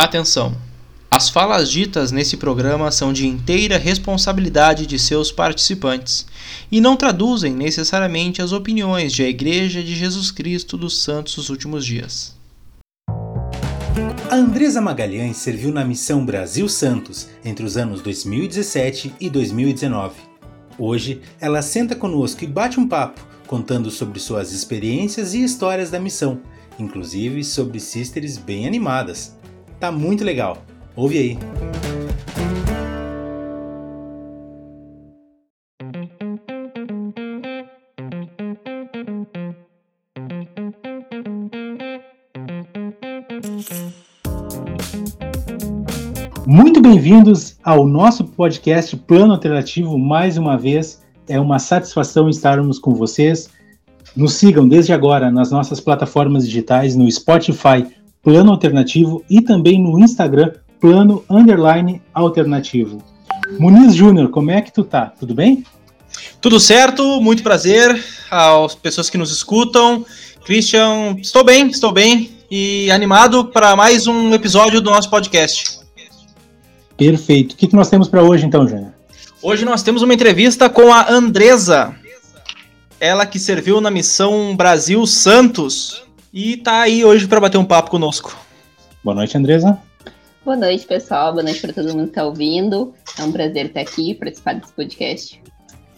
Atenção! As falas ditas nesse programa são de inteira responsabilidade de seus participantes e não traduzem necessariamente as opiniões de a Igreja de Jesus Cristo dos Santos dos Últimos Dias. A Andresa Magalhães serviu na Missão Brasil Santos entre os anos 2017 e 2019. Hoje, ela senta conosco e bate um papo contando sobre suas experiências e histórias da missão, inclusive sobre sisters bem animadas. Tá muito legal. Ouve aí. Muito bem-vindos ao nosso podcast Plano Alternativo mais uma vez. É uma satisfação estarmos com vocês. Nos sigam desde agora nas nossas plataformas digitais, no Spotify, Plano Alternativo e também no Instagram, Plano Underline Alternativo. Muniz Júnior, como é que tu tá? Tudo bem? Tudo certo, muito prazer às pessoas que nos escutam. Christian, estou bem, estou bem e animado para mais um episódio do nosso podcast. Perfeito. O que, que nós temos para hoje então, Júnior? Hoje nós temos uma entrevista com a Andresa, ela que serviu na missão Brasil Santos e tá aí hoje para bater um papo conosco. Boa noite, Andresa. Boa noite, pessoal. Boa noite para todo mundo que está ouvindo. É um prazer estar aqui, participar desse podcast.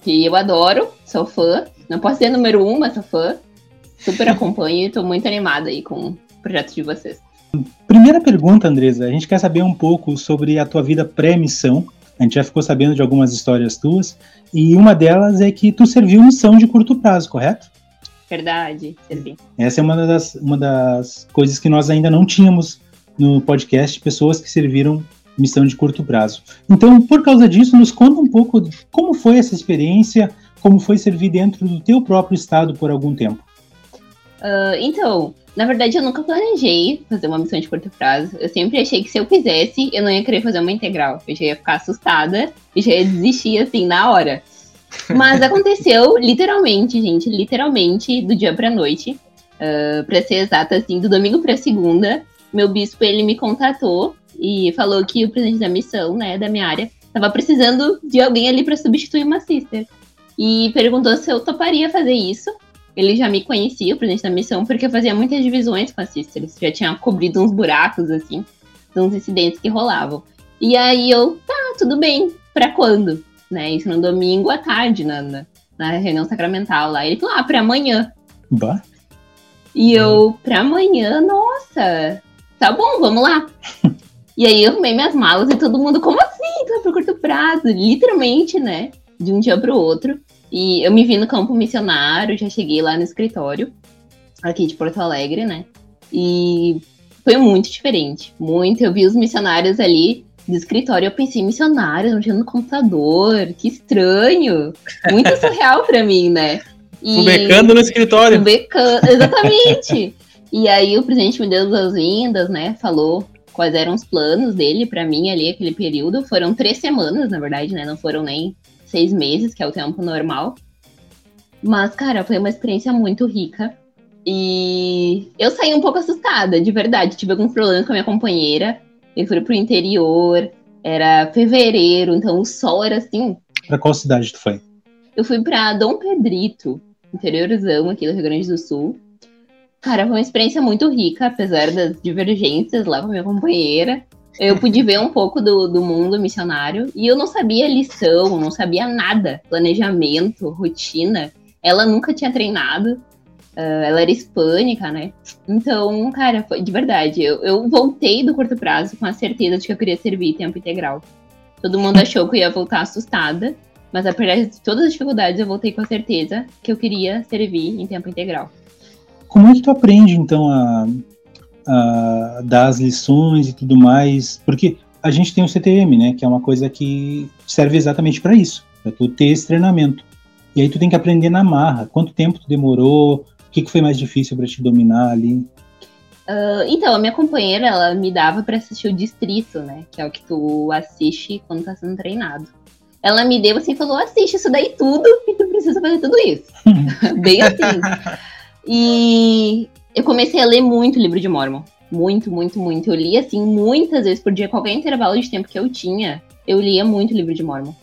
Que eu adoro, sou fã. Não posso ser número um, mas sou fã. Super acompanho e estou muito animada aí com o projeto de vocês. Primeira pergunta, Andresa. A gente quer saber um pouco sobre a tua vida pré-missão. A gente já ficou sabendo de algumas histórias tuas. E uma delas é que tu serviu missão de curto prazo, correto? Verdade, servi. Essa é uma das, uma das coisas que nós ainda não tínhamos no podcast, pessoas que serviram missão de curto prazo. Então, por causa disso, nos conta um pouco como foi essa experiência, como foi servir dentro do teu próprio estado por algum tempo. Uh, então, na verdade, eu nunca planejei fazer uma missão de curto prazo. Eu sempre achei que se eu quisesse, eu não ia querer fazer uma integral. Eu já ia ficar assustada e já ia desistir assim na hora. Mas aconteceu literalmente, gente, literalmente do dia pra noite. Uh, pra ser exata, assim, do domingo pra segunda, meu bispo ele me contatou e falou que o presidente da missão, né, da minha área, tava precisando de alguém ali para substituir uma sister. E perguntou se eu toparia fazer isso. Ele já me conhecia, o presidente da missão, porque eu fazia muitas divisões com as sisters. Já tinha cobrido uns buracos, assim, de uns incidentes que rolavam. E aí eu, tá, tudo bem, pra quando? Né? Isso no domingo à tarde, na, na, na reunião sacramental lá. Ele falou, ah, pra amanhã. Bah. E eu, pra amanhã, nossa, tá bom, vamos lá. e aí eu arrumei minhas malas e todo mundo, como assim? Tu vai pro curto prazo? Literalmente, né? De um dia pro outro. E eu me vi no campo missionário, já cheguei lá no escritório, aqui de Porto Alegre, né? E foi muito diferente, muito. Eu vi os missionários ali do escritório, eu pensei, missionários mexendo no computador, que estranho. Muito surreal para mim, né? E... Fubecando no escritório. Fubecando, exatamente. e aí o presidente me deu as boas-vindas, né? Falou quais eram os planos dele para mim ali, aquele período. Foram três semanas, na verdade, né? Não foram nem seis meses, que é o tempo normal. Mas, cara, foi uma experiência muito rica. E eu saí um pouco assustada, de verdade. Tive alguns problemas com a minha companheira. Ele foi pro interior, era fevereiro, então o sol era assim. Pra qual cidade tu foi? Eu fui pra Dom Pedrito, interiorzão aqui do Rio Grande do Sul. Cara, foi uma experiência muito rica, apesar das divergências lá com a minha companheira. Eu pude ver um pouco do, do mundo missionário e eu não sabia lição, não sabia nada, planejamento, rotina. Ela nunca tinha treinado. Uh, ela era hispânica, né? Então, cara, foi de verdade. Eu, eu voltei do curto prazo com a certeza de que eu queria servir tempo integral. Todo mundo achou que eu ia voltar assustada, mas apesar de todas as dificuldades, eu voltei com a certeza que eu queria servir em tempo integral. Como é que tu aprende, então, a, a dar as lições e tudo mais? Porque a gente tem o CTM, né? Que é uma coisa que serve exatamente para isso, para tu ter esse treinamento. E aí tu tem que aprender na marra. Quanto tempo tu demorou? O que, que foi mais difícil para te dominar ali? Uh, então, a minha companheira, ela me dava para assistir o Distrito, né? Que é o que tu assiste quando tá sendo treinado. Ela me deu assim e falou: assiste isso daí tudo e tu precisa fazer tudo isso. Bem assim. E eu comecei a ler muito livro de Mormon. Muito, muito, muito. Eu lia, assim, muitas vezes por dia, qualquer intervalo de tempo que eu tinha, eu lia muito o livro de Mormon.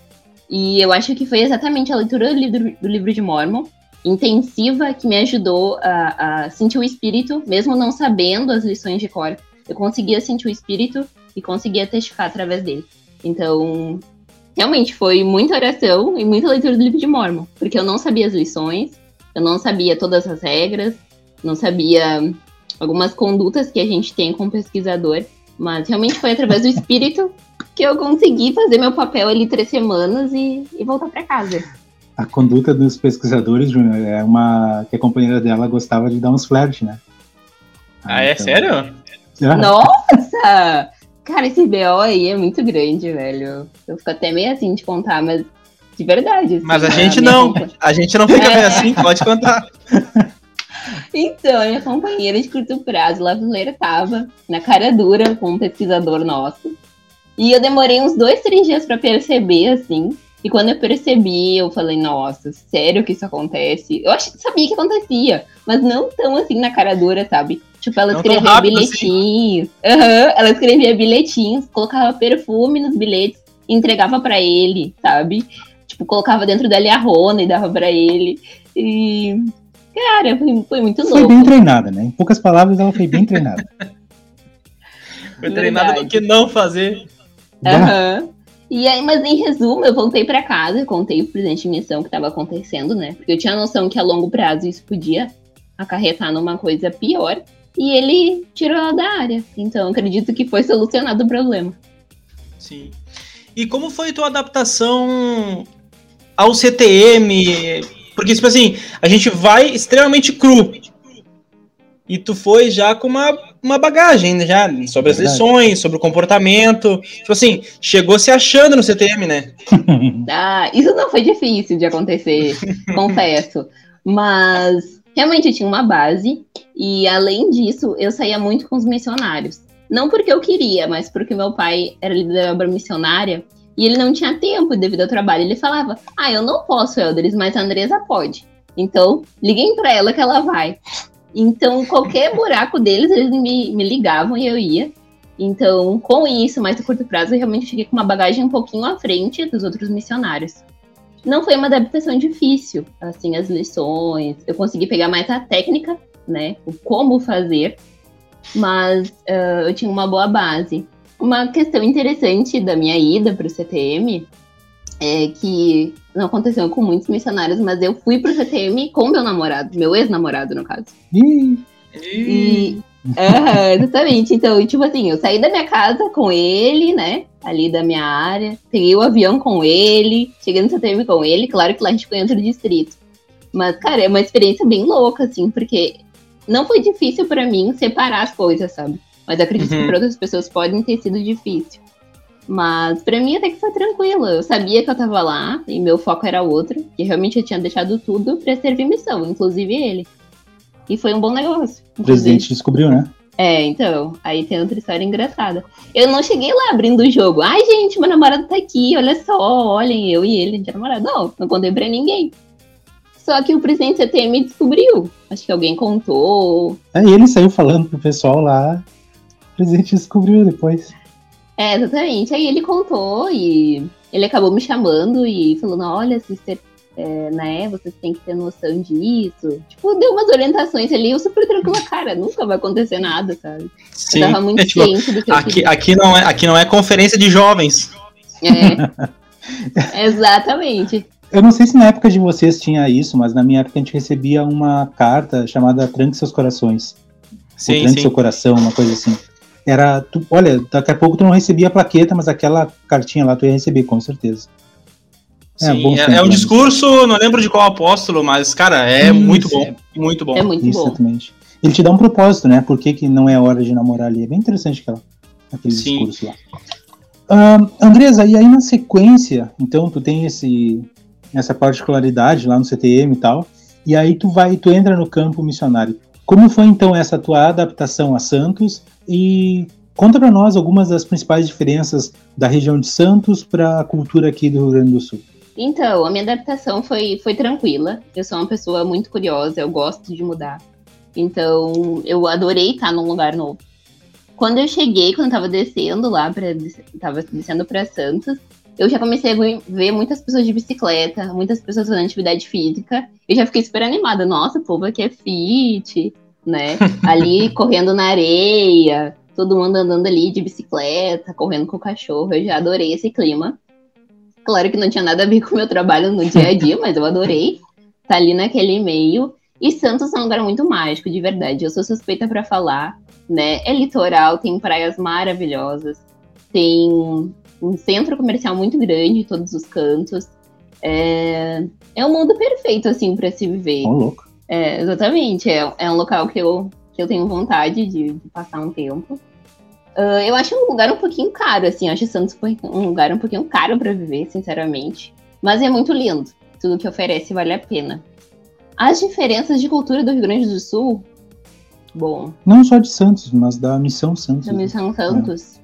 E eu acho que foi exatamente a leitura do livro, do livro de Mormon, intensiva, que me ajudou a, a sentir o espírito, mesmo não sabendo as lições de cor. Eu conseguia sentir o espírito e conseguia testificar através dele. Então, realmente foi muita oração e muita leitura do livro de Mormon, porque eu não sabia as lições, eu não sabia todas as regras, não sabia algumas condutas que a gente tem como pesquisador, mas realmente foi através do espírito que eu consegui fazer meu papel ali três semanas e, e voltar para casa. A conduta dos pesquisadores, Júnior, é uma que a companheira dela gostava de dar uns flash, né? Ah, é então... sério? Ah. Nossa! Cara, esse BO aí é muito grande, velho. Eu fico até meio assim de contar, mas de verdade. Assim, mas a gente não. Compa... A gente não fica é. meio assim, pode contar. Então, a minha companheira de curto prazo, Lavileira, tava na cara dura com um pesquisador nosso. E eu demorei uns dois, três dias para perceber, assim. E quando eu percebi, eu falei, nossa, sério que isso acontece? Eu acho, sabia que acontecia, mas não tão assim na cara dura, sabe? Tipo, ela não escrevia rápido, bilhetinhos. Assim. Uhum, ela escrevia bilhetinhos, colocava perfume nos bilhetes, entregava para ele, sabe? Tipo, colocava dentro da liarrona e dava para ele. E Cara, foi, foi muito louco. Foi bem treinada, né? Em poucas palavras, ela foi bem treinada. foi treinada do que não fazer. Aham. Uhum. E aí, mas em resumo, eu voltei para casa, contei o presidente de missão que estava acontecendo, né? Porque eu tinha noção que a longo prazo isso podia acarretar numa coisa pior. E ele tirou ela da área. Então, acredito que foi solucionado o problema. Sim. E como foi tua adaptação ao CTM? Porque, tipo assim, a gente vai extremamente cru. E tu foi já com uma, uma bagagem, né, já, sobre as lições, sobre o comportamento. Tipo assim, chegou se achando no CTM, né? ah, isso não foi difícil de acontecer, confesso. Mas realmente eu tinha uma base. E além disso, eu saía muito com os missionários. Não porque eu queria, mas porque meu pai era líder da obra missionária e ele não tinha tempo devido ao trabalho. Ele falava: Ah, eu não posso, Eldris, mas a Andresa pode. Então, liguem para ela que ela vai. Então, qualquer buraco deles, eles me, me ligavam e eu ia. Então, com isso, mais a curto prazo, eu realmente cheguei com uma bagagem um pouquinho à frente dos outros missionários. Não foi uma adaptação difícil, assim, as lições. Eu consegui pegar mais a técnica, né? O como fazer. Mas uh, eu tinha uma boa base. Uma questão interessante da minha ida para o CTM é que não aconteceu com muitos missionários, mas eu fui pro CTM com meu namorado, meu ex-namorado, no caso. Ih. E. Uhum, exatamente. Então, tipo assim, eu saí da minha casa com ele, né? Ali da minha área. Peguei o avião com ele. Cheguei no CTM com ele. Claro que lá a gente foi em outro distrito. Mas, cara, é uma experiência bem louca, assim, porque não foi difícil para mim separar as coisas, sabe? Mas acredito uhum. que para outras pessoas podem ter sido difícil. Mas para mim até que foi tranquilo. Eu sabia que eu tava lá e meu foco era outro. Que realmente eu tinha deixado tudo para servir missão, inclusive ele. E foi um bom negócio. O presidente descobriu, né? É, então. Aí tem outra história engraçada. Eu não cheguei lá abrindo o jogo. Ai, gente, meu namorado tá aqui, olha só, olhem, eu e ele, a gente é namorado. Não, não contei pra ninguém. Só que o presidente CTM descobriu. Acho que alguém contou. É, ele saiu falando pro pessoal lá presidente descobriu depois. É, exatamente. Aí ele contou e ele acabou me chamando e falando: olha, sister, é, né, vocês têm que ter noção disso. Tipo, deu umas orientações ali, eu super tranquila, cara, nunca vai acontecer nada, sabe? Sim, eu tava muito é, tipo, ciente do que aqui, eu aqui não é Aqui não é conferência de jovens. É. Exatamente. Eu não sei se na época de vocês tinha isso, mas na minha época a gente recebia uma carta chamada Tranque Seus Corações. Sim, Tranque sim. Seu Coração, uma coisa assim era, tu, olha, daqui a pouco tu não recebia a plaqueta, mas aquela cartinha lá tu ia receber, com certeza. É, Sim, é, é, um discurso, não lembro de qual apóstolo, mas, cara, é Isso, muito bom, muito bom. É muito Exatamente. bom. Ele te dá um propósito, né? Por que, que não é hora de namorar ali? É bem interessante aquela, aquele Sim. discurso lá. Uh, Andresa, e aí na sequência, então tu tem esse, essa particularidade lá no CTM e tal, e aí tu vai, tu entra no campo missionário. Como foi então essa tua adaptação a Santos e conta para nós algumas das principais diferenças da região de Santos para a cultura aqui do Rio Grande do Sul? Então, a minha adaptação foi, foi tranquila. Eu sou uma pessoa muito curiosa, eu gosto de mudar. Então, eu adorei estar num lugar novo. quando eu cheguei, quando eu tava descendo lá, pra, tava descendo pra Santos, eu já comecei a ver muitas pessoas de bicicleta, muitas pessoas fazendo atividade física. Eu já fiquei super animada. Nossa, o povo aqui é fit, né? Ali correndo na areia, todo mundo andando ali de bicicleta, correndo com o cachorro. Eu já adorei esse clima. Claro que não tinha nada a ver com o meu trabalho no dia a dia, mas eu adorei estar tá ali naquele meio. E Santos é um lugar muito mágico, de verdade. Eu sou suspeita para falar, né? É litoral, tem praias maravilhosas, tem um centro comercial muito grande em todos os cantos. É, é um mundo perfeito, assim, para se viver. Oh, louco. É, exatamente. É, é um local que eu, que eu tenho vontade de, de passar um tempo. Uh, eu acho um lugar um pouquinho caro, assim. Eu acho Santos um lugar um pouquinho caro para viver, sinceramente. Mas é muito lindo. Tudo que oferece vale a pena. As diferenças de cultura do Rio Grande do Sul. Bom. Não só de Santos, mas da Missão Santos. Da Missão Santos.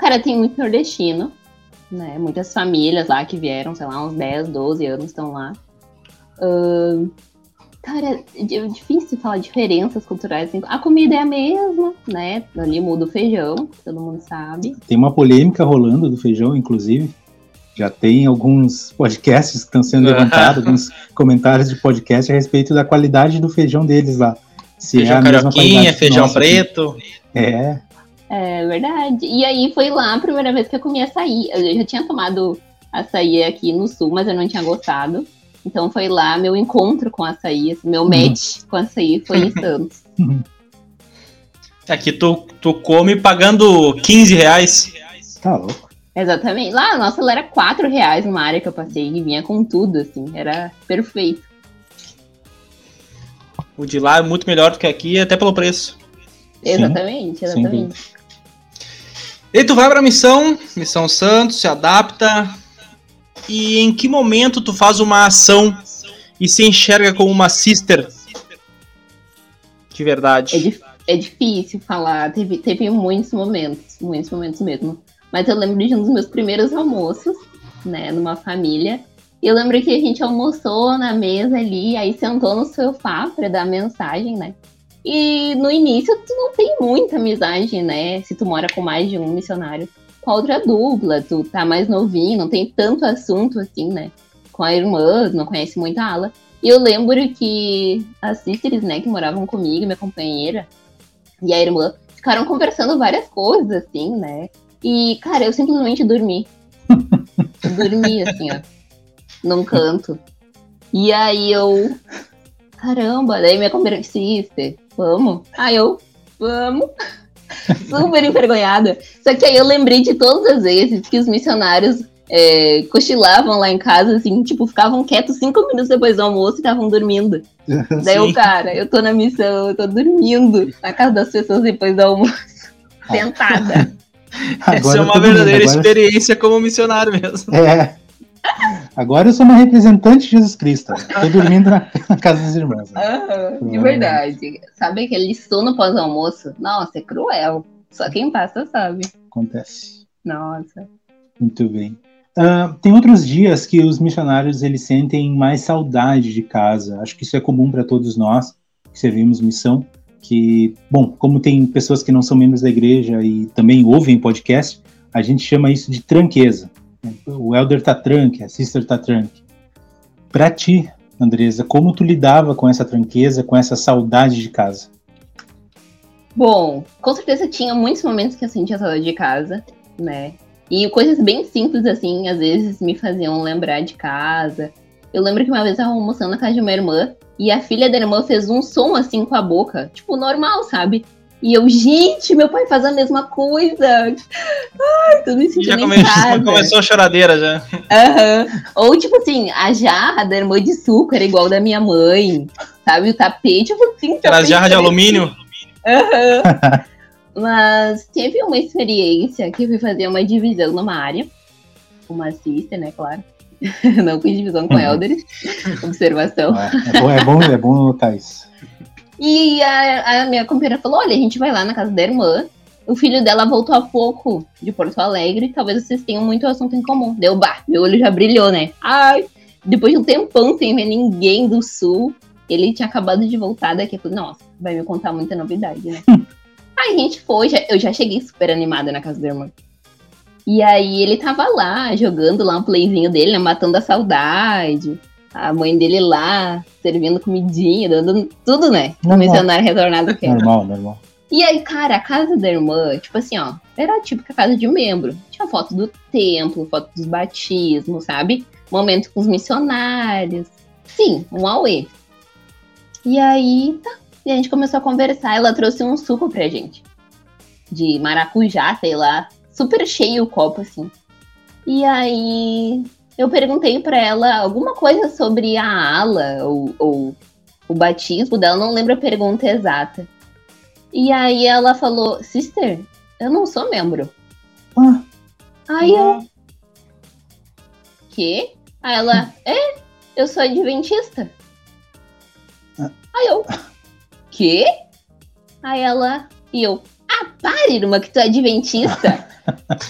É. Cara, tem muito nordestino, né? Muitas famílias lá que vieram, sei lá, uns 10, 12 anos estão lá. Uh, cara, é difícil falar diferenças culturais. Assim. A comida é a mesma, né? Ali muda o feijão, todo mundo sabe. Tem uma polêmica rolando do feijão, inclusive. Já tem alguns podcasts que estão sendo levantados, alguns comentários de podcast a respeito da qualidade do feijão deles lá. Se feijão é carioquinha, feijão preto. Aqui. É, é verdade. E aí foi lá a primeira vez que eu comi açaí. Eu já tinha tomado açaí aqui no sul, mas eu não tinha gostado. Então foi lá meu encontro com açaí, assim, meu uhum. match com açaí foi em Santos. Aqui tu, tu come pagando 15 reais. Tá louco. Exatamente. Lá, nossa, ela era 4 reais numa área que eu passei e vinha com tudo, assim. Era perfeito. O de lá é muito melhor do que aqui, até pelo preço. Exatamente, exatamente. E tu vai pra missão, missão Santos, se adapta. E em que momento tu faz uma ação e se enxerga como uma sister? De verdade. É, é difícil falar, teve, teve muitos momentos, muitos momentos mesmo. Mas eu lembro de um dos meus primeiros almoços, né, numa família. E eu lembro que a gente almoçou na mesa ali, aí sentou no sofá para dar mensagem, né? E no início tu não tem muita amizade, né? Se tu mora com mais de um missionário. Com a outra dupla, tu tá mais novinho, não tem tanto assunto assim, né? Com a irmã, não conhece muito a ala. E eu lembro que as sisters, né, que moravam comigo, minha companheira, e a irmã, ficaram conversando várias coisas, assim, né? E, cara, eu simplesmente dormi. dormi, assim, ó, num canto. E aí eu. Caramba, daí minha companheira, sister, vamos. Aí eu, vamos. Super envergonhada. Só que aí eu lembrei de todas as vezes que os missionários é, cochilavam lá em casa, assim, tipo, ficavam quietos cinco minutos depois do almoço e estavam dormindo. Daí eu, cara, eu tô na missão, eu tô dormindo na casa das pessoas depois do almoço, sentada. Essa é uma verdadeira agora... experiência como missionário mesmo. É. Agora eu sou uma representante de Jesus Cristo. Estou dormindo na, na, casa das irmãs. Uhum, de verdade. Sabe aquele sono pós-almoço? Nossa, é cruel. Só quem passa sabe. Acontece. Nossa. Muito bem. Uh, tem outros dias que os missionários eles sentem mais saudade de casa. Acho que isso é comum para todos nós que servimos missão. Que, bom, como tem pessoas que não são membros da igreja e também ouvem podcast, a gente chama isso de tranqueza o Elder Tatrank, a Sister Tatrank. Para ti, Andresa, como tu lidava com essa tranqueza, com essa saudade de casa? Bom, com certeza tinha muitos momentos que eu sentia saudade de casa, né? E coisas bem simples assim, às vezes me faziam lembrar de casa. Eu lembro que uma vez eu estava almoçando na casa de uma irmã e a filha da irmã fez um som assim com a boca, tipo normal, sabe? E eu, gente, meu pai faz a mesma coisa. Ai, tô me sentindo já come... começou a choradeira já. Uhum. Ou, tipo assim, a jarra da irmã de suco era igual da minha mãe. Sabe? O tapete, eu falei assim, Era jarra de alumínio? Uhum. Mas teve uma experiência que eu fui fazer uma divisão numa área. Uma sister, né, claro. Não fiz divisão com uhum. elders. Observação. É, é, bom, é bom, é bom notar isso. E a, a minha companheira falou: olha, a gente vai lá na casa da irmã. O filho dela voltou há pouco de Porto Alegre. Talvez vocês tenham muito assunto em comum. Deu, bah, meu olho já brilhou, né? Ai, depois de um tempão sem ver ninguém do sul, ele tinha acabado de voltar daqui. Eu falei, nossa, vai me contar muita novidade, né? Aí a gente foi, já, eu já cheguei super animada na casa do irmão. E aí ele tava lá, jogando lá um playzinho dele, né, matando a saudade. A mãe dele lá, servindo comidinha, dando tudo, né? Normal. missionário retornado que. Normal, normal. E aí, cara, a casa da irmã, tipo assim, ó, era a típica casa de membro. Tinha foto do templo, foto dos batismos, sabe? Momento com os missionários. Sim, um auê. E aí, tá. E a gente começou a conversar. Ela trouxe um suco pra gente. De maracujá, sei lá. Super cheio o copo, assim. E aí, eu perguntei pra ela alguma coisa sobre a ala ou, ou o batismo dela. Não lembro a pergunta exata. E aí ela falou, sister, eu não sou membro. Ah, Aí eu, quê? Aí ela, é, eu sou adventista. Ah. Aí eu, quê? Aí ela, e eu, para, irmã, que tu é adventista.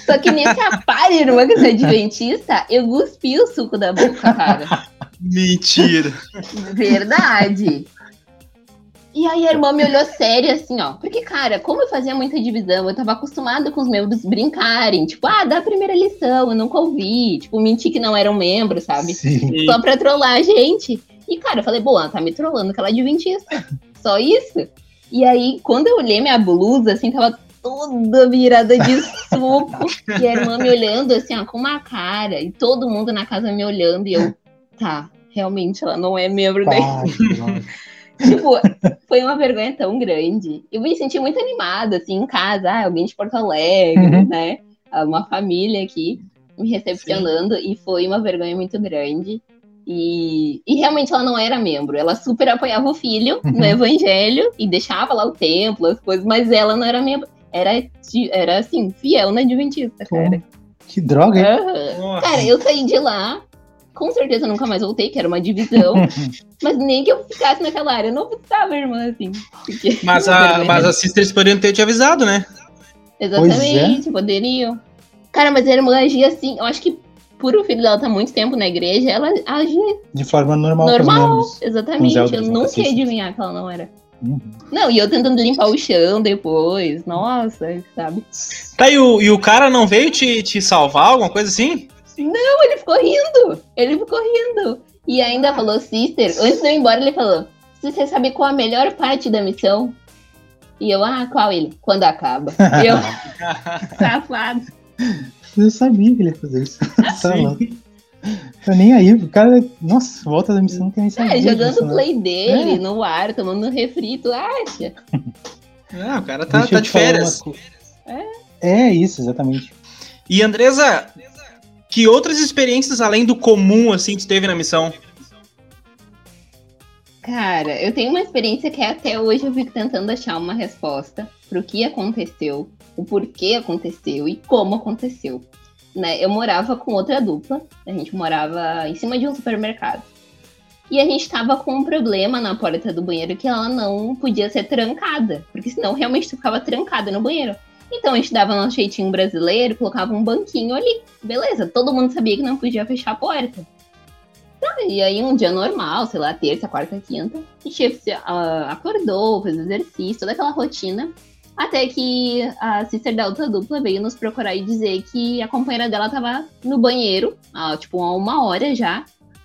Só que nesse para, irmã, que tu é adventista, eu cuspi o suco da boca, cara. Mentira. Verdade. E aí a irmã me olhou séria, assim, ó. Porque, cara, como eu fazia muita divisão, eu tava acostumada com os membros brincarem. Tipo, ah, dá a primeira lição, eu nunca ouvi. Tipo, mentir que não era um membro, sabe? sim. Só pra trollar a gente. E, cara, eu falei, bom, ela tá me trollando, que ela é adventista. Só isso. E aí, quando eu olhei minha blusa, assim, tava toda virada de suco. e a irmã me olhando, assim, ó, com uma cara. E todo mundo na casa me olhando. E eu, tá, realmente, ela não é membro da droga. Tipo, foi uma vergonha tão grande. Eu me senti muito animada, assim, em casa. Ah, alguém de Porto Alegre, Uhum. né? Uma família aqui me recepcionando. E foi uma vergonha muito grande. E, e realmente ela não era membro. Ela super apoiava o filho no Uhum. evangelho e deixava lá o templo, as coisas, mas ela não era membro. Era, era assim, fiel na Adventista, cara. Que droga, hein? Nossa. Cara, eu saí de lá, com certeza nunca mais voltei, que era uma divisão. mas nem que eu ficasse naquela área, eu não precisava, irmã, assim. Mas, a, mas as sisters poderiam ter te avisado, né? Exatamente, poderiam. Cara, mas a irmã agia assim, eu acho que por o filho dela estar muito tempo na igreja, ela agia De forma normal, com os normal. Exatamente, eu nunca ia adivinhar que ela não era. Uhum. Não, e eu tentando limpar o chão depois, nossa, sabe? Tá, e o, e o cara não veio te, te salvar, alguma coisa assim? Não, ele ficou rindo. Ele ficou rindo. E ainda falou, sister, antes de eu ir embora, ele falou: Você sabe qual a melhor parte da missão? E eu, ah, qual ele? Quando acaba. E eu, safado. Eu sabia que ele ia fazer isso. tá Sim. louco. Tá nem aí. O cara, nossa, volta da missão não tem nem sabia. É, jogando o né? play dele É. no ar, tomando um refri, tu acha? Ah, o cara tá, tá de férias. co- É isso, exatamente. E Andresa, que outras experiências além do comum, assim, tu teve na missão? Cara, eu tenho uma experiência que até hoje eu fico tentando achar uma resposta pro que aconteceu, o porquê aconteceu e como aconteceu. Né? Eu morava com outra dupla, a gente morava em cima de um supermercado. E a gente tava com um problema na porta do banheiro que ela não podia ser trancada, porque senão realmente tu ficava trancada no banheiro. Então a gente dava nosso jeitinho brasileiro, colocava um banquinho ali. Beleza, todo mundo sabia que não podia fechar a porta. Tá, E aí, um dia normal, sei lá, terça, quarta, quinta, a gente ah, acordou, fez exercício, toda aquela rotina. Até que a sister da outra dupla veio nos procurar e dizer que a companheira dela tava no banheiro, há, tipo, há uma hora já,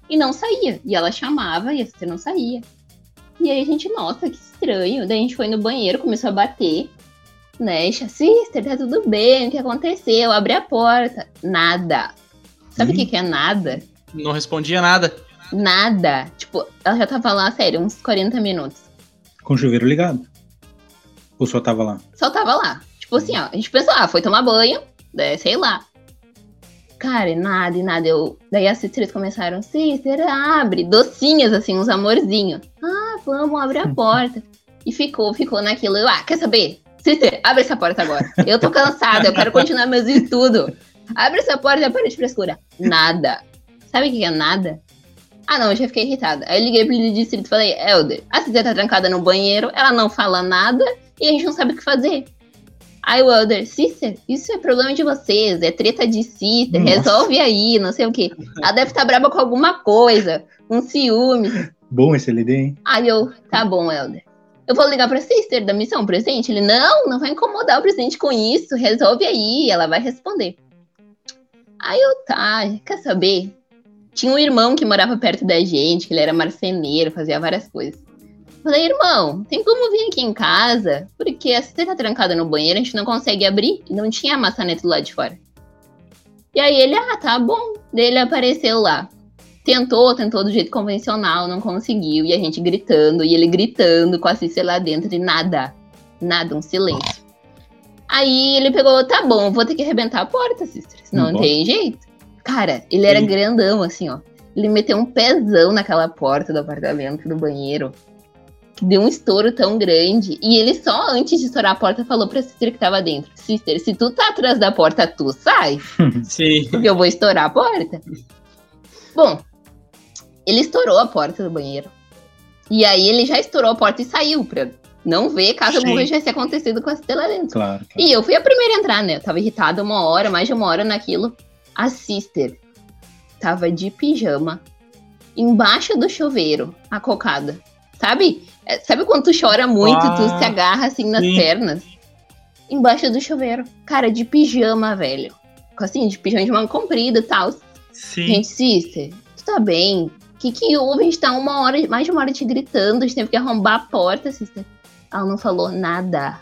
e não saía. E ela chamava e a sister não saía. E aí a gente, nossa, que estranho. Daí a gente foi no banheiro, começou a bater, né? Sister, tá tudo bem, o que aconteceu? Abre a porta. Nada. Sabe o que, que é nada? Não respondia nada. Nada. Tipo, ela já tava lá, sério, uns 40 minutos. Com o chuveiro ligado. Ou só tava lá? Só tava lá. Tipo assim, ó, a gente pensou, ah, foi tomar banho, né, sei lá. Cara, e nada, e nada. Eu... Daí as sisters começaram, sister, abre. Docinhas, assim, uns amorzinhos. Ah, vamos, abre a porta. E ficou, ficou naquilo. Eu, ah, quer saber? Sister, abre essa porta agora. Eu tô cansada, eu quero continuar meus estudos. Abre essa porta e para de frescura. Nada. Sabe o que é nada? Ah, não, eu já fiquei irritada. Aí eu liguei pro distrito e falei, Elder, a Sister tá trancada no banheiro, ela não fala nada e a gente não sabe o que fazer. Aí o Elder, Sister, isso é problema de vocês, é treta de Nossa. resolve aí, não sei o quê. Ela deve estar braba com alguma coisa, um ciúme. Bom esse LD, hein? Aí eu, tá bom, Elder. eu vou ligar pra sister da missão, presidente. Ele, não, não vai incomodar o presidente com isso, resolve aí, ela vai responder. Aí eu, tá, quer saber? Tinha um irmão que morava perto da gente, que ele era marceneiro, fazia várias coisas. Falei, irmão, tem como vir aqui em casa? Porque a sister tá trancada no banheiro, a gente não consegue abrir. E não tinha maçaneta do lado de fora. E aí ele, ah, tá bom. Daí ele apareceu lá. Tentou, tentou do jeito convencional, não conseguiu. E a gente gritando, e ele gritando com a Cícera lá dentro, e nada. Nada, um silêncio. Aí ele pegou, tá bom, vou ter que arrebentar a porta, Cícera, senão não, tem jeito. Cara, ele era grandão, assim, ó. Ele meteu um pezão naquela porta do apartamento, do banheiro. Que deu um estouro tão grande. E ele só, antes de estourar a porta, falou pra Sister que tava dentro. Sister, se tu tá atrás da porta, tu sai. Sim. Porque eu vou estourar a porta. Bom, ele estourou a porta do banheiro. E aí ele já estourou a porta e saiu pra não ver caso alguma coisa tivesse acontecido com a Stella dentro. Claro, claro. E eu fui a primeira a entrar, né? Eu tava irritada uma hora, mais de uma hora naquilo. A Sister tava de pijama, embaixo do chuveiro, acocada. Sabe? É, sabe quando tu chora muito, ah, tu se agarra assim nas sim. pernas? Embaixo do chuveiro. Cara, de pijama, velho. Assim, de pijama de manga comprida e tal. Sim. Gente, Sister, tu tá bem? que que houve? A gente tá uma hora, mais de uma hora te gritando, a gente teve que arrombar a porta, sister. Ela não falou nada.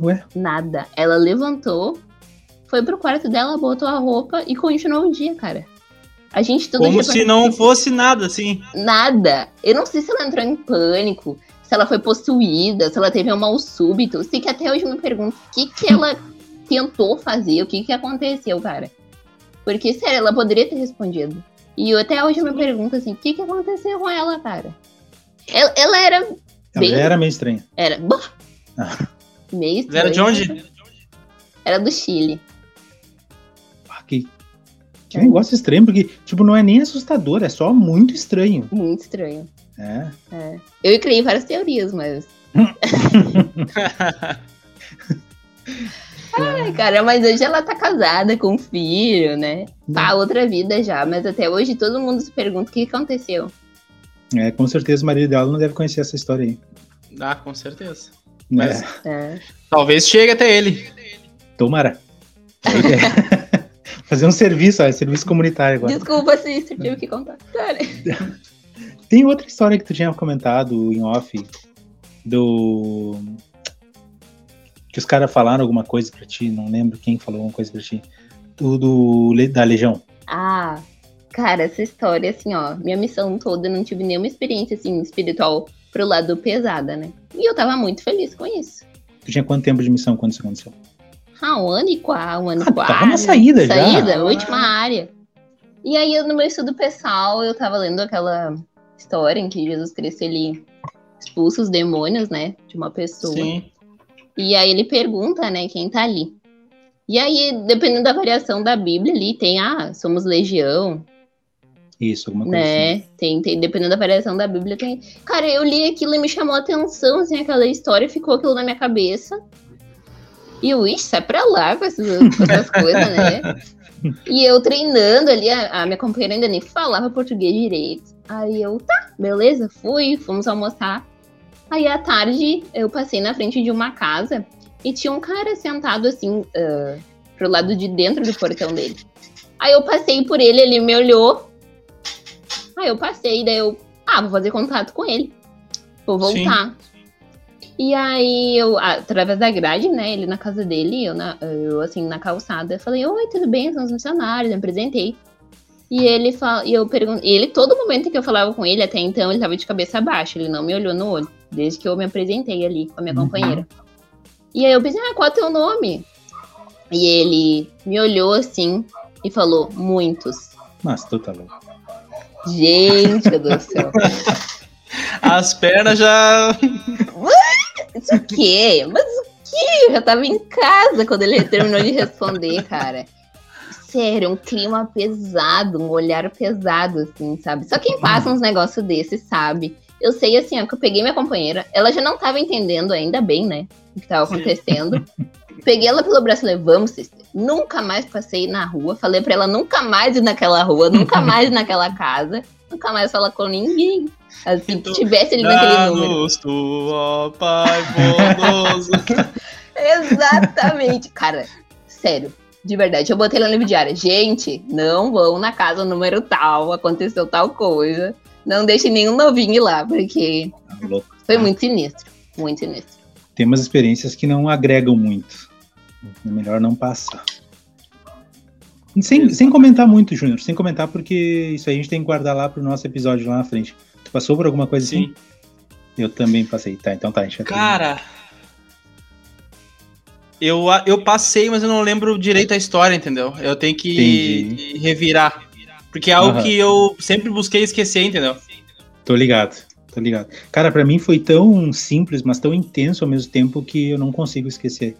Ué? Nada. Ela levantou, foi pro quarto dela, botou a roupa e continuou o dia, cara. A gente todo Como se não fosse nada, assim. Nada. Eu não sei se ela entrou em pânico, se ela foi possuída, se ela teve um mal súbito. Sei que até hoje eu me pergunto o que, que ela tentou fazer, o que, que aconteceu, cara. Porque, sério, ela poderia ter respondido. E eu, até hoje eu me pergunto assim, o que, que aconteceu com ela, cara? Ela, ela era. Bem... Ela era meio estranha. Era. Ah. Meio estranha. Era de onde? Era do Chile. Que, que negócio estranho, porque, tipo, não é nem assustador, é só muito estranho. Muito estranho. É. é. Eu criei várias teorias, mas. Ai, cara, mas hoje ela tá casada com um filho, né? Tá outra vida já, mas até hoje todo mundo se pergunta o que aconteceu. É, com certeza o marido dela não deve conhecer essa história aí. Ah, com certeza. Mas É. talvez chegue até ele. tomara. Fazer um serviço, ó, é serviço comunitário agora. Desculpa se isso tive que contar. Tem outra história que tu tinha comentado em off do. Que os caras falaram alguma coisa pra ti, não lembro quem falou alguma coisa pra ti. Do, do da Legião. Ah, cara, essa história, assim, ó, minha missão toda, eu não tive nenhuma experiência, assim, espiritual pro lado pesada, né? E eu tava muito feliz com isso. Tu tinha quanto tempo de missão quando isso aconteceu? Ah, um ano e quatro, um ano Ah, e quatro. tava na saída já. Saída, última área. E aí, no meu estudo pessoal, eu tava lendo aquela história em que Jesus Cristo, ele expulsa os demônios, né, de uma pessoa. Sim. E aí ele pergunta, né, quem tá ali. E aí, dependendo da variação da Bíblia ali, tem, ah, somos legião, Isso, alguma coisa assim. né? Tem, tem, dependendo da variação da Bíblia, tem. Cara, eu li aquilo e me chamou a atenção, assim, aquela história, ficou aquilo na minha cabeça. E eu, ixi, sai pra lá com essas, com essas coisas, né? E eu treinando ali, a, a minha companheira ainda nem falava português direito. Aí eu, tá, beleza, fui, fomos almoçar. Aí à tarde eu passei na frente de uma casa e tinha um cara sentado assim, ah, pro lado de dentro do portão dele. Aí eu passei por ele, ele me olhou. Aí eu passei, daí eu, ah, vou fazer contato com ele. Vou voltar. E aí eu, através da grade, né, ele na casa dele, eu, na, eu assim, na calçada, falei, oi, tudo bem? Somos missionários, me apresentei. E ele fala, e eu perguntei, ele, todo momento que eu falava com ele, até então, ele tava de cabeça baixa, ele não me olhou no olho, desde que eu me apresentei ali com a minha Uhum. companheira. E aí eu pensei, ah, qual é o teu nome? E ele me olhou assim e falou, muitos. Nossa, tu tá louco. Gente do céu. As pernas já. Isso o quê? Mas o quê? Eu já tava em casa quando ele terminou de responder, cara. Sério, um clima pesado, um olhar pesado, assim, sabe? Só quem passa uns negócios desses sabe. Eu sei, assim, ó, que eu peguei minha companheira, ela já não tava entendendo, ainda bem, né? O que tava acontecendo. Peguei ela pelo braço e falei, vamos, sister. Nunca mais passei na rua. Falei pra ela nunca mais ir naquela rua, nunca mais ir naquela casa. nunca mais falar com ninguém. Assim, então, tivesse ele naquele número. Tu, ó Pai bondoso. Exatamente. Cara, sério. De verdade, eu botei no livro diário. Gente, não vão na casa número tal, aconteceu tal coisa. Não deixe nenhum novinho ir lá, porque foi muito sinistro. Muito sinistro. Tem umas experiências que não agregam muito. É melhor não passar. Sem, sem comentar muito, Júnior, sem comentar, porque isso aí a gente tem que guardar lá pro nosso episódio lá na frente. Tu passou por alguma coisa Sim. assim? Eu também passei. Tá, então tá, a gente vai Cara, eu, eu passei, mas eu não lembro direito a história, entendeu? Eu tenho que Entendi. revirar. Porque é algo uhum. que eu sempre busquei esquecer, entendeu? Tô ligado, tô ligado. Cara, para mim foi tão simples, mas tão intenso ao mesmo tempo que eu não consigo esquecer.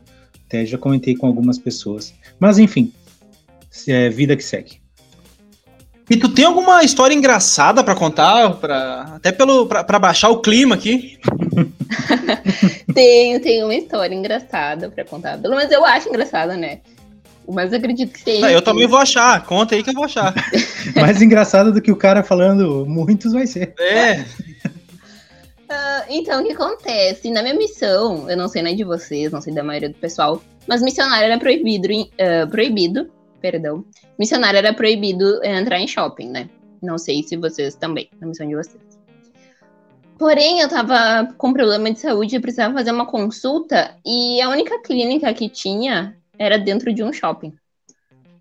Até já comentei com algumas pessoas. Mas enfim, é vida que segue. E tu tem alguma história engraçada para contar, pra, até pelo para baixar o clima aqui? tenho, tenho uma história engraçada para contar. Pelo menos eu acho engraçada, né? Mas eu acredito que seja. eu também vou achar. Conta aí que eu vou achar. Mais engraçado do que o cara falando muitos vai ser. É. Uh, então, o que acontece? Na minha missão, eu não sei nem de vocês, não sei da maioria do pessoal, mas missionário era proibido, uh, proibido perdão, missionário era proibido entrar em shopping, né? Não sei se vocês também, na missão de vocês. Porém, eu tava com problema de saúde e precisava fazer uma consulta e a única clínica que tinha era dentro de um shopping.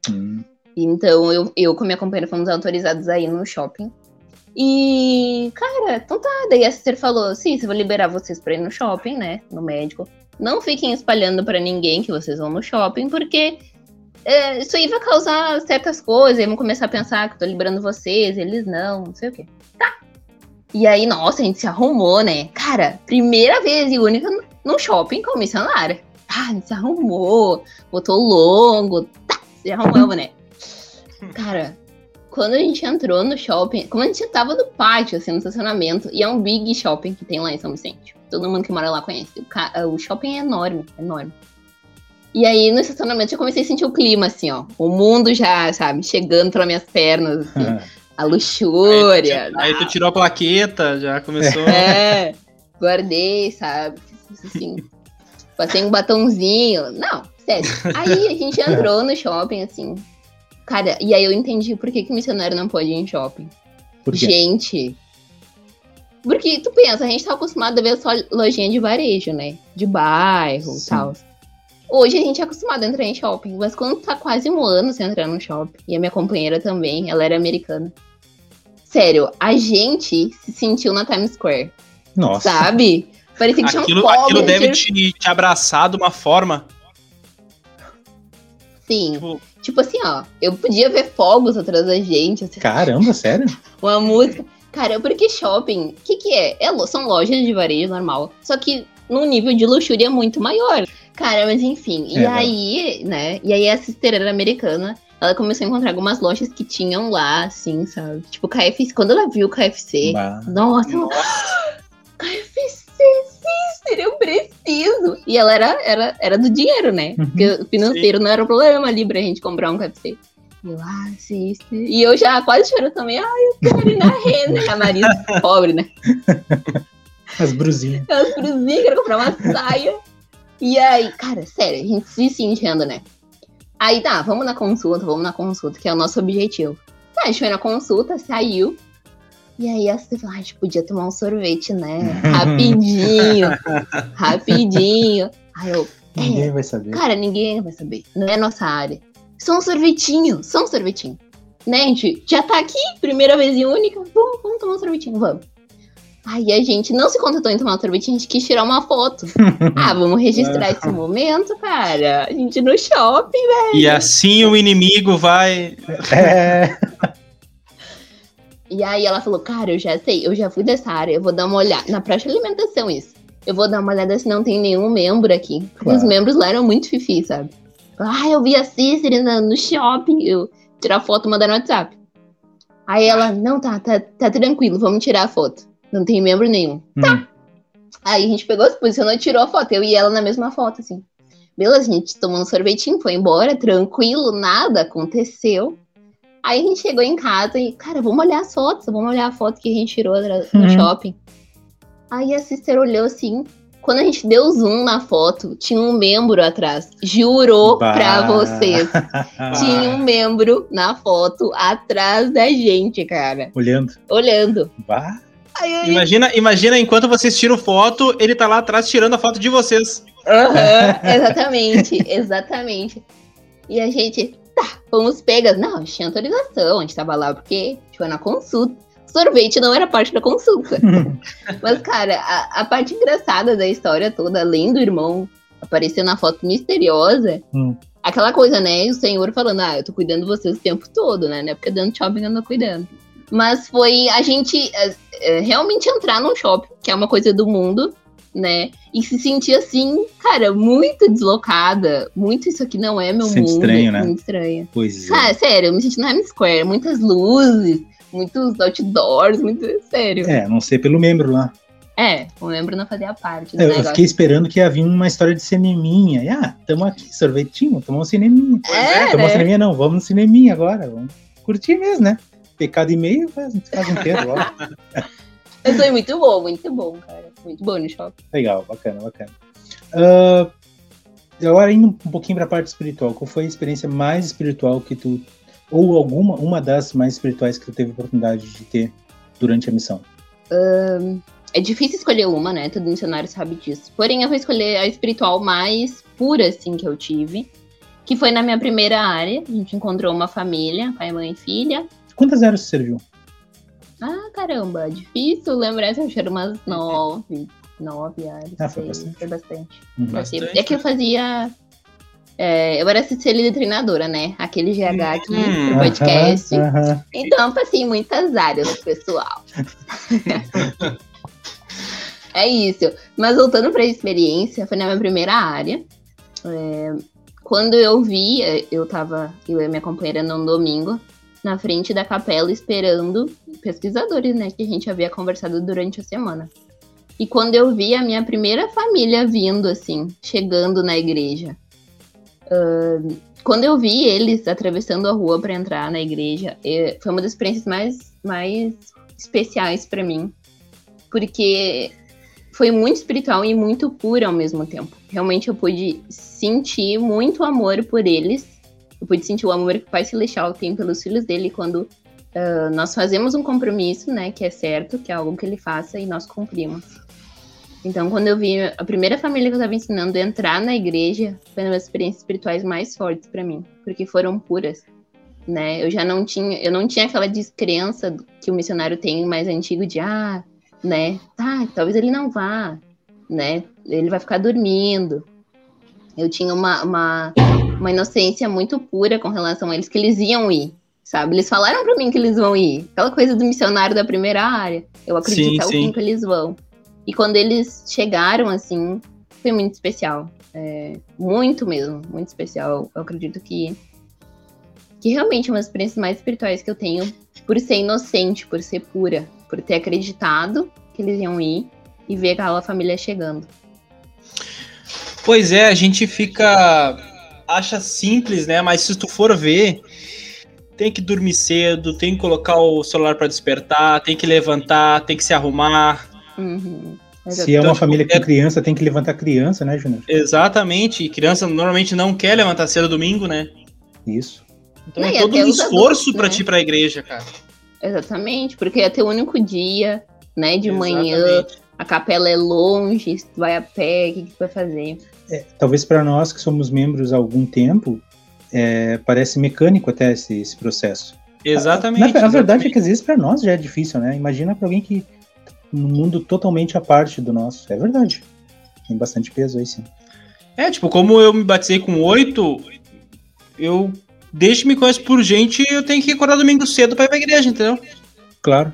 Hum. Então, eu, eu com minha companheira fomos autorizados a ir no shopping. E, cara, então tá. Daí a sister falou: sim, se vou liberar vocês pra ir no shopping, né? No médico. Não fiquem espalhando para ninguém que vocês vão no shopping, porque é, isso aí vai causar certas coisas, aí vão começar a pensar que eu tô liberando vocês, eles não, não sei o quê. Tá. E aí, nossa, a gente se arrumou, né? Cara, primeira vez e única no shopping com missionária. Ah, a gente se arrumou, botou longo, tá, se arrumamos, né? Cara, quando a gente entrou no shopping, como a gente tava no pátio, assim, no estacionamento, e é um big shopping que tem lá em São Vicente. Todo mundo que mora lá conhece. O shopping é enorme, enorme. E aí, no estacionamento, eu comecei a sentir o clima, assim, ó. O mundo já, sabe, chegando pelas minhas pernas, assim, a luxúria. Aí tu, aí tu, tirou a plaqueta, já começou. É, guardei, sabe? Assim, passei um batonzinho. Não, sério. Aí a gente entrou no shopping, assim. Cara, e aí eu entendi por que, que missionário não pode ir em shopping. Gente. Porque tu pensa, a gente tá acostumado a ver só lojinha de varejo, né? De bairro e tal. Hoje a gente é acostumado a entrar em shopping, mas quando tá quase um ano sem entrar no shopping, e a minha companheira também, ela era americana. Sério, a gente se sentiu na Times Square. Nossa. Sabe? Parecia que aquilo, tinha um pobre, aquilo deve te, te abraçar de uma forma. Sim. Tipo... tipo assim, ó, eu podia ver fogos atrás da gente. Assim, Caramba, sério? Uma música. Cara, porque shopping, o que, que é? é? São lojas de varejo normal. Só que num nível de luxúria muito maior. Cara, mas enfim. É, e aí, né? E aí a cisteira americana, ela começou a encontrar algumas lojas que tinham lá, assim, sabe? Tipo, KFC. Quando ela viu o KFC, bah. nossa, nossa. Ela, KFC, sister, eu preciso. E ela era, era, era do dinheiro, né? Uhum. Porque o financeiro não era o problema ali pra gente comprar um KFC. E eu, ah, sister. E eu já quase chorando também. Ai, eu quero ir na renda. A Marisa, pobre, né? As brusinhas. As brusinhas, quero comprar uma saia. E aí, cara, sério, a gente se sentindo, né? Aí tá, vamos na consulta, vamos na consulta, que é o nosso objetivo. Tá, a gente foi na consulta, saiu. E aí você falou, a gente podia tomar um sorvete, né? Rapidinho. rapidinho. Aí eu. É, ninguém vai saber. Cara, ninguém vai saber. Não é nossa área. Só um sorvetinho, só um sorvetinho. Né, gente? Já tá aqui, primeira vez e única. Vamos, vamos tomar um sorvetinho, vamos. Aí a gente não se contentou em tomar um sorvete, a gente quis tirar uma foto. ah, vamos registrar esse momento, cara. A gente no shopping, velho. E assim o inimigo vai. É. E aí ela falou, cara, eu já sei, eu já fui dessa área, eu vou dar uma olhada. Na praça de alimentação, isso. Eu vou dar uma olhada se não tem nenhum membro aqui. Porque claro. os membros lá eram muito fifi, sabe? Ah, eu vi a Cícera no shopping. Eu tirar foto e mandar no WhatsApp. Aí ela, não, tá, tá, tá tranquilo, vamos tirar a foto. Não tem membro nenhum. Hum. Tá. Aí a gente pegou, se posicionou e tirou a foto. Eu e ela na mesma foto, assim. Beleza, a gente tomou um sorvetinho, foi embora, tranquilo, nada aconteceu. Aí a gente chegou em casa e, cara, vamos olhar as fotos, vamos olhar a foto que a gente tirou no Uhum. shopping. Aí a sister olhou assim. Quando a gente deu zoom na foto, tinha um membro atrás. Jurou Bah. pra vocês. Tinha um membro na foto atrás da gente, cara. Olhando. Olhando. Bah. Aí Imagina, imagina enquanto vocês tiram foto, ele tá lá atrás tirando a foto de vocês. Aham, exatamente, exatamente. E a gente, tá, fomos pegas. Não, tinha autorização, a gente tava lá porque a gente foi na consulta. Sorvete não era parte da consulta. Mas, cara, a, a parte engraçada da história toda, além do irmão aparecer na foto misteriosa, Hum. aquela coisa, né? O senhor falando, ah, eu tô cuidando de vocês o tempo todo, né? Não é porque dando shopping eu ando cuidando. Mas foi a gente é, é, realmente entrar num shopping, que é uma coisa do mundo, né? E se sentir assim, cara, muito deslocada. Muito isso aqui não é meu Sente mundo. estranho, né? Muito estranho. Pois é. Cara, sério, eu me senti no Times Square, muitas luzes, muitos outdoors, muito sério. É, não sei pelo membro lá. É, o membro não fazia parte do É, eu negócio. fiquei esperando que ia vir uma história de cineminha. E, ah, tamo aqui, sorvetinho, tomamos um cineminha. É, Tomamos né? cineminha não, vamos no cineminha agora. Vamos curtir mesmo, né? Pecado e meio faz, faz inteiro. ó. Mas foi muito bom, muito bom, cara. Muito bom no shopping. Legal, bacana, bacana. Ah, agora indo um pouquinho pra parte espiritual, qual foi a experiência mais espiritual que tu, ou alguma, uma das mais espirituais que tu teve oportunidade de ter durante a missão? É difícil escolher uma, né? Todo missionário sabe disso. Porém, eu vou escolher a espiritual mais pura, assim, que eu tive. Que foi na minha primeira área. A gente encontrou uma família, pai, mãe e filha. Quantas eras você serviu? Ah, caramba, difícil lembrar se eu tinha umas nove, nove áreas. Ah, foi sei, bastante. Foi bastante. Uhum. Bastante. É que eu fazia. é, eu era assistente treinadora, né? Aquele GH aqui Hum. pro podcast. Aham, aham. Então, eu passei em muitas áreas, pessoal. é isso. Mas voltando para a experiência, foi na minha primeira área. É, quando eu vi, eu tava, eu e minha companheira num domingo, na frente da capela, esperando pesquisadores, né? Que a gente havia conversado durante a semana. E quando eu vi a minha primeira família vindo, assim, chegando na igreja. ahn, quando eu vi eles atravessando a rua para entrar na igreja, eh, foi uma das experiências mais, mais especiais para mim. Porque foi muito espiritual e muito pura ao mesmo tempo. Realmente eu pude sentir muito amor por eles. Eu pude sentir o amor que o Pai Celestial tem pelos filhos dele quando ah, nós fazemos um compromisso, né, que é certo, que é algo que ele faça e nós cumprimos. Então, quando eu vi a primeira família que eu estava ensinando a entrar na igreja, foi uma das experiências espirituais mais fortes para mim, porque foram puras, né? Eu já não tinha, eu não tinha aquela descrença que o missionário tem mais antigo de ah, né? Tá, talvez ele não vá, né? Ele vai ficar dormindo. Eu tinha uma, uma, uma inocência muito pura com relação a eles, que eles iam ir, sabe? Eles falaram para mim que eles vão ir. Aquela coisa do missionário da primeira área. Eu acredito Sim, até o fim que eles vão. E quando eles chegaram, assim, foi muito especial. É, muito mesmo, muito especial. Eu acredito que, que realmente é uma das experiências mais espirituais que eu tenho por ser inocente, por ser pura, por ter acreditado que eles iam ir e ver aquela família chegando. Pois é, a gente fica. Acha simples, né? Mas se tu for ver, tem que dormir cedo, tem que colocar o celular pra despertar, tem que levantar, tem que se arrumar. Uhum. Se é uma Então, família é- com criança, tem que levantar criança, né, Júnior? Exatamente. E criança normalmente não quer levantar cedo domingo, né? Isso. Então Não, é todo um esforço né? ti ir pra igreja, cara. Exatamente, porque é teu único dia, né? De manhã, Exatamente. a capela é longe, se tu vai a pé, o que, que tu vai fazer? É, talvez para nós que somos membros há algum tempo, é, parece mecânico até esse, esse processo. Exatamente. Na, a verdade é exatamente. que às vezes para nós já é difícil, né? Imagina para alguém que um mundo totalmente à parte do nosso. É verdade. Tem bastante peso aí, sim. É, tipo, como eu me batizei com oito, eu, desde que me conheço por gente, eu tenho que acordar domingo cedo pra ir pra igreja, entendeu? Claro.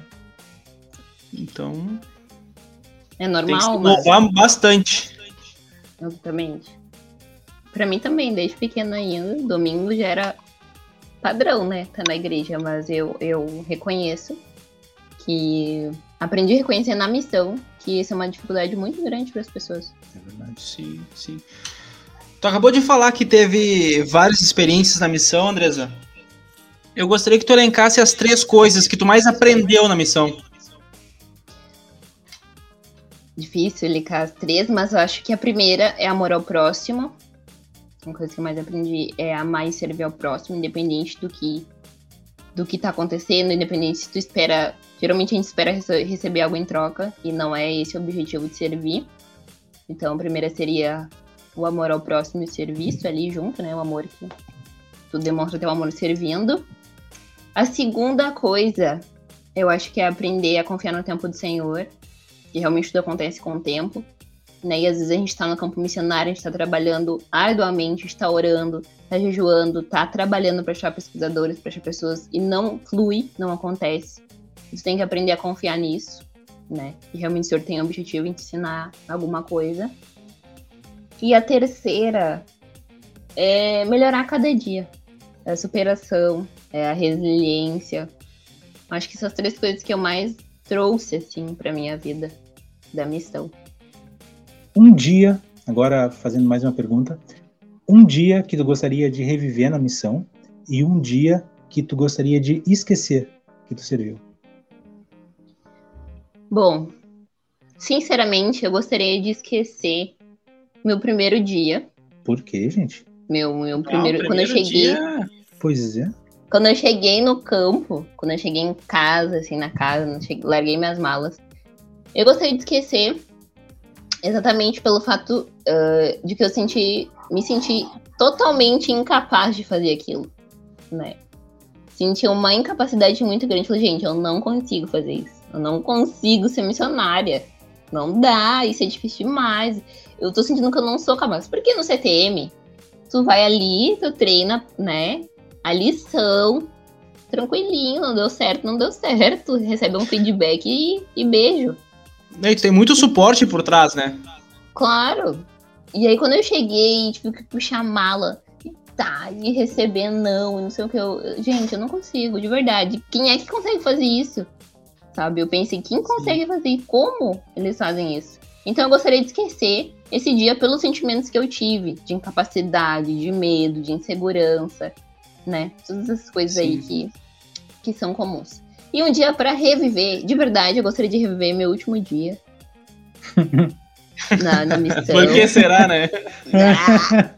Então, É tem que se normal, mas. bastante. Exatamente. Pra mim também, desde pequena ainda, domingo já era padrão, né? Tá na igreja, mas eu, eu reconheço que aprendi a reconhecer na missão que isso é uma dificuldade muito grande para as pessoas. É verdade. Sim, sim. Tu acabou de falar que teve várias experiências na missão, Andresa. Eu gostaria que tu elencasse as três coisas que tu mais aprendeu na missão. Difícil elencar as três, mas eu acho que a primeira é amor ao próximo. Uma coisa que eu mais aprendi é amar e servir ao próximo, independente do que do que tá acontecendo, independente se tu espera. Geralmente a gente espera receber algo em troca, e não é esse o objetivo de servir. Então, a primeira seria o amor ao próximo e serviço ali junto, né? O amor que tu demonstra teu amor servindo. A segunda coisa, eu acho que é aprender a confiar no tempo do Senhor, que realmente tudo acontece com o tempo. Né? E às vezes a gente está no campo missionário, a gente está trabalhando arduamente, está orando, está jejuando, está trabalhando para achar pesquisadores, para achar pessoas, e não flui, não acontece. Você tem que aprender a confiar nisso, né? E realmente o Senhor tem o objetivo te ensinar alguma coisa. E a terceira é melhorar cada dia. É a superação, é a resiliência. Acho que são as três coisas que eu mais trouxe, assim, pra minha vida da missão. Um dia, agora fazendo mais uma pergunta, um dia que tu gostaria de reviver na missão e um dia que tu gostaria de esquecer que tu serviu. Bom, sinceramente, eu gostaria de esquecer meu primeiro dia. Por quê, gente? Meu, meu primeiro, ah, quando eu cheguei. Dia... Pois é. Quando eu cheguei no campo, quando eu cheguei em casa, assim, na casa, cheguei, larguei minhas malas, eu gostaria de esquecer exatamente pelo fato uh, de que eu senti, me senti totalmente incapaz de fazer aquilo, né? Senti uma incapacidade muito grande. Falei, gente, eu não consigo fazer isso. Eu não consigo ser missionária. Não dá, isso é difícil demais. Eu tô sentindo que eu não sou capaz. Porque no CTM, tu vai ali, tu treina, né? A lição, tranquilinho, não deu certo, não deu certo. Recebe um feedback e, e beijo. E tem muito suporte por trás, né? Claro. E aí quando eu cheguei, tive que puxar a mala e tá, e receber não, não sei o que eu. Gente, eu não consigo, de verdade. Quem é que consegue fazer isso? Sabe? Eu pensei, quem consegue Sim. fazer? Como eles fazem isso? Então eu gostaria de esquecer esse dia pelos sentimentos que eu tive, de incapacidade, de medo, de insegurança, né? Todas essas coisas Sim. aí que, que são comuns. E um dia para reviver, de verdade, eu gostaria de reviver meu último dia. na, na missão. Por que será, né? Ah,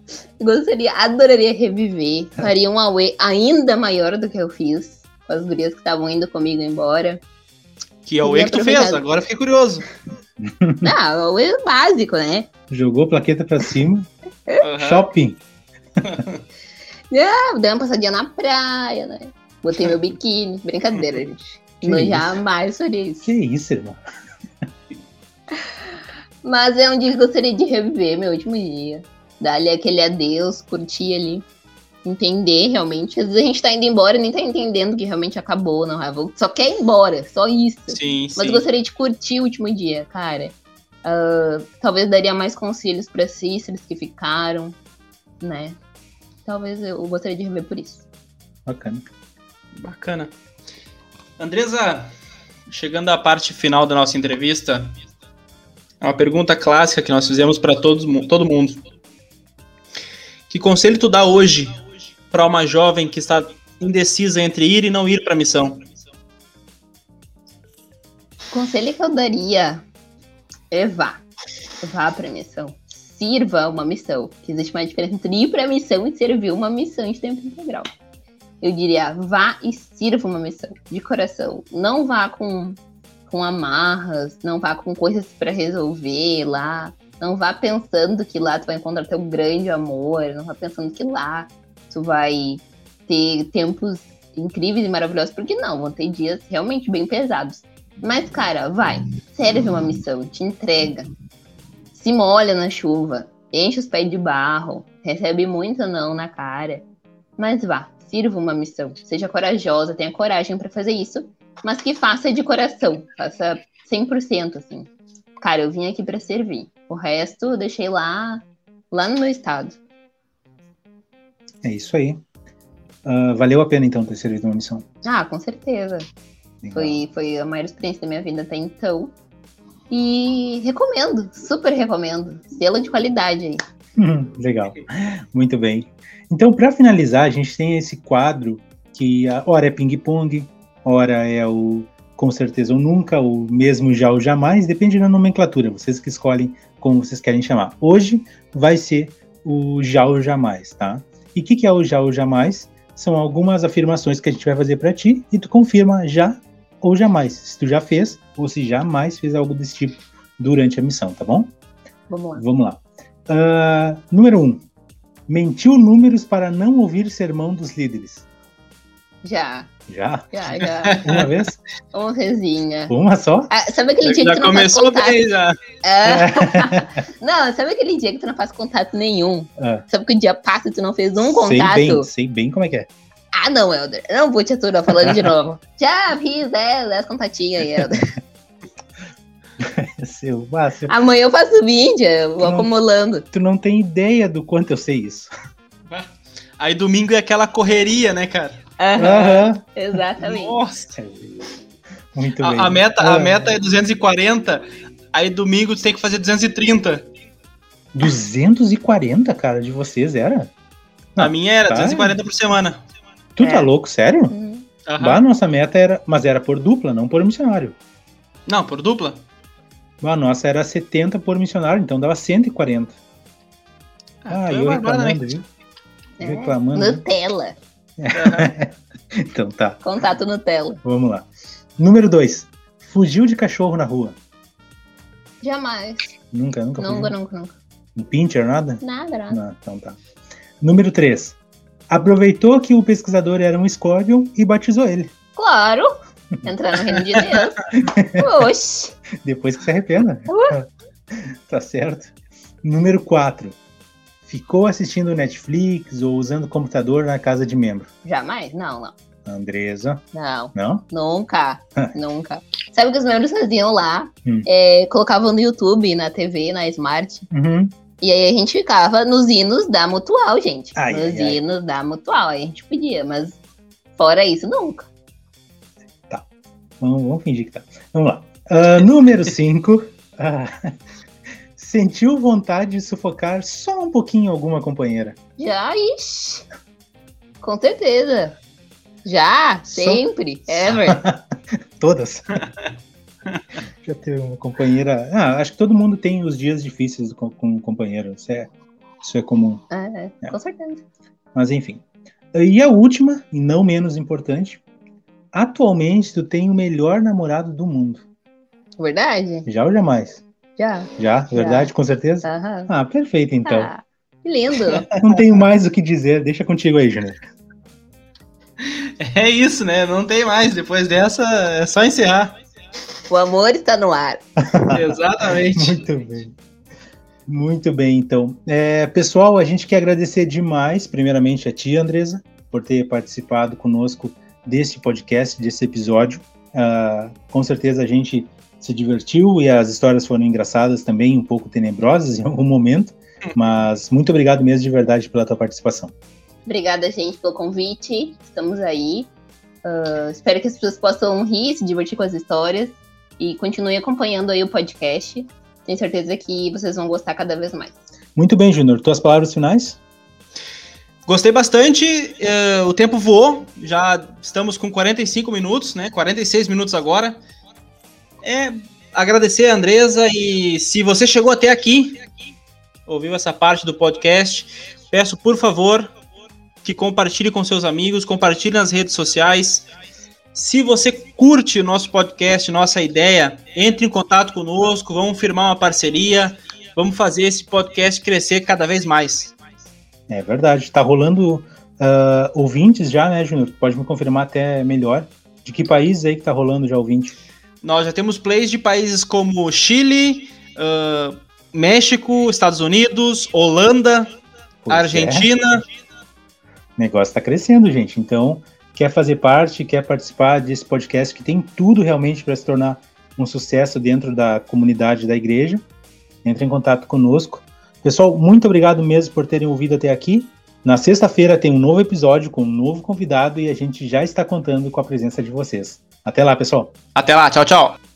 gostaria, adoraria reviver. Faria um away ainda maior do que eu fiz. Com as gurias que estavam indo comigo embora. Que away que tu fez? Agora fiquei curioso. Ah, o away básico, né? Jogou plaqueta pra cima. Uhum. Shopping. ah, dei uma passadinha na praia, né? Botei meu biquíni. Brincadeira, gente. Que não isso? jamais faria isso. Que isso, irmão? Mas é um dia que eu gostaria de reviver, meu último dia. Dar-lhe aquele adeus, curtir ali. Entender realmente. Às vezes a gente tá indo embora e nem tá entendendo que realmente acabou, não. Só quer ir embora, só isso. Sim, Mas sim. gostaria de curtir o último dia, cara. Uh, talvez daria mais conselhos para sisters que ficaram, né? Talvez eu gostaria de rever por isso. Bacana. Bacana. Andresa, chegando à parte final da nossa entrevista, é uma pergunta clássica que nós fizemos para todo mundo. Que conselho tu dá hoje para uma jovem que está indecisa entre ir e não ir para a missão? O conselho que eu daria é vá. Vá para a missão. Sirva uma missão. Que existe uma diferença entre ir para a missão e servir uma missão de tempo integral eu diria, vá e sirva uma missão, de coração. Não vá com, com amarras, não vá com coisas para resolver lá. Não vá pensando que lá tu vai encontrar teu grande amor, não vá pensando que lá tu vai ter tempos incríveis e maravilhosos, porque não, vão ter dias realmente bem pesados. Mas, cara, vai, serve uma missão, te entrega. Se molha na chuva, enche os pés de barro, recebe muito não na cara, mas vá, sirva uma missão. Seja corajosa, tenha coragem para fazer isso, mas que faça de coração, faça 100%, assim. Cara, eu vim aqui para servir. O resto eu deixei lá, lá no meu estado. É isso aí. Uh, valeu a pena, então, ter servido uma missão? Ah, com certeza. Foi, foi a maior experiência da minha vida até então. E recomendo, super recomendo. Selo de qualidade aí. Legal. Muito bem. Então, para finalizar, a gente tem esse quadro que hora é ping-pong, hora é o com certeza ou nunca, o mesmo já ou jamais, depende da nomenclatura, vocês que escolhem como vocês querem chamar. Hoje vai ser o já ou jamais, tá? E o que, que é o já ou jamais? São algumas afirmações que a gente vai fazer para ti e tu confirma já ou jamais, se tu já fez ou se jamais fez algo desse tipo durante a missão, tá bom? Vamos lá. Vamos lá. Uh, número 1. Um, mentiu números para não ouvir sermão dos líderes. Já. Já? Já, já. Uma vez? Uma vezinha. Uma só? Ah, sabe aquele dia já que tu não faz começou contato? bem, já. É. não, sabe aquele dia que tu não faz contato nenhum? É. Sabe que o dia passa e tu não fez um sei contato? bem, sei bem como é que é. Ah, não, Helder. Não vou te aturar falando de novo. Já fiz 10, 10 contatinhos aí, Helder. Seu, ah, seu- Amanhã eu faço 20, eu vou Não. acumulando. tu não tem ideia do quanto eu sei isso. Aí domingo é aquela correria, né, cara? Aham, Aham. exatamente. Nossa. Muito bem. A, a meta, a Ah, meta é 240, aí domingo tu tem que fazer 230. 240, cara, de vocês era? a minha era tá. 240 por semana. Tu tá É. louco, sério? Uhum. Bah, nossa meta era. Mas era por dupla, não por missionário. Não, por dupla? A nossa era 70 por missionário, então dava 140. Ah, é eu barbada, né? reclamando, viu? É, Reclamando. né? Nutella. Aham. Então tá, Contato Nutella. vamos lá. Número 2. Fugiu de cachorro na rua. Jamais. Nunca, nunca Nunca, fugiu. nunca, nunca. Um pincher, nada? Nada, nada. Não, então tá. Número 3. Aproveitou que o pesquisador era um Scorpion e batizou ele. Claro. Entrar no reino de Deus. Oxi. Depois que se arrependa. tá certo. Número 4. Ficou assistindo Netflix ou usando computador na casa de membro. Jamais? Não, não. Andresa. Não. Não? Nunca. nunca. Sabe o que os membros faziam lá? Hum. É, colocavam no YouTube, na TV, na Smart. Uhum. E aí a gente ficava nos hinos da Mutual, gente. Ai, nos ai, ai. hinos da Mutual. Aí a gente podia, mas fora isso, nunca. Vamos, vamos fingir que tá. Vamos lá. Ah, número 5. sentiu vontade de sufocar só um pouquinho alguma companheira. Já, ixi. Com certeza. Já, sempre. Ever. Todas. Já teve uma companheira. Ah, acho que todo mundo tem os dias difíceis com, com um companheiro. Isso é, isso é comum. É, É. Com certeza. Mas enfim. E a última, e não menos importante. Atualmente tu tem o melhor namorado do mundo. Verdade? Já ou jamais? Já. Já? Verdade, com certeza? Aham. Ah, perfeito então. Ah, que lindo. Não tenho mais o que dizer. Deixa contigo aí, Júnior. É isso, né? Não tem mais. Depois dessa, é só encerrar. O amor está no ar. Exatamente. Muito bem. Muito bem, então. É, pessoal, a gente quer agradecer demais, primeiramente, a ti, Andresa, por ter participado conosco deste podcast, desse episódio. Ah, com certeza a gente se divertiu e as histórias foram engraçadas também, um pouco tenebrosas em algum momento. Mas muito obrigado mesmo de verdade pela tua participação. Obrigada, gente, pelo convite. Estamos aí. Ah, espero que as pessoas possam rir, se divertir com as histórias. E continue acompanhando aí o podcast. Tenho certeza que vocês vão gostar cada vez mais. Muito bem, Júnior. Tuas palavras finais? Gostei bastante. eh, o tempo voou. Já estamos com 45 minutos, né? 46 minutos agora. É agradecer a Andresa e se você chegou até aqui, ouviu essa parte do podcast, peço por favor que compartilhe com seus amigos, compartilhe nas redes sociais. Se você curte o nosso podcast, nossa ideia, entre em contato conosco, vamos firmar uma parceria, vamos fazer esse podcast crescer cada vez mais. É verdade. Tá rolando ah, ouvintes já, né, Júnior? Pode me confirmar até melhor. De que país aí que tá rolando já ouvinte? Nós já temos plays de países como Chile, ah, México, Estados Unidos, Holanda, Pois é. Argentina. O negócio tá crescendo, gente. Então, quer fazer parte, quer participar desse podcast que tem tudo realmente para se tornar um sucesso dentro da comunidade da igreja, entre em contato conosco. Pessoal, muito obrigado mesmo por terem ouvido até aqui. Na sexta-feira tem um novo episódio com um novo convidado e a gente já está contando com a presença de vocês. Até lá, pessoal. Até lá, tchau, tchau.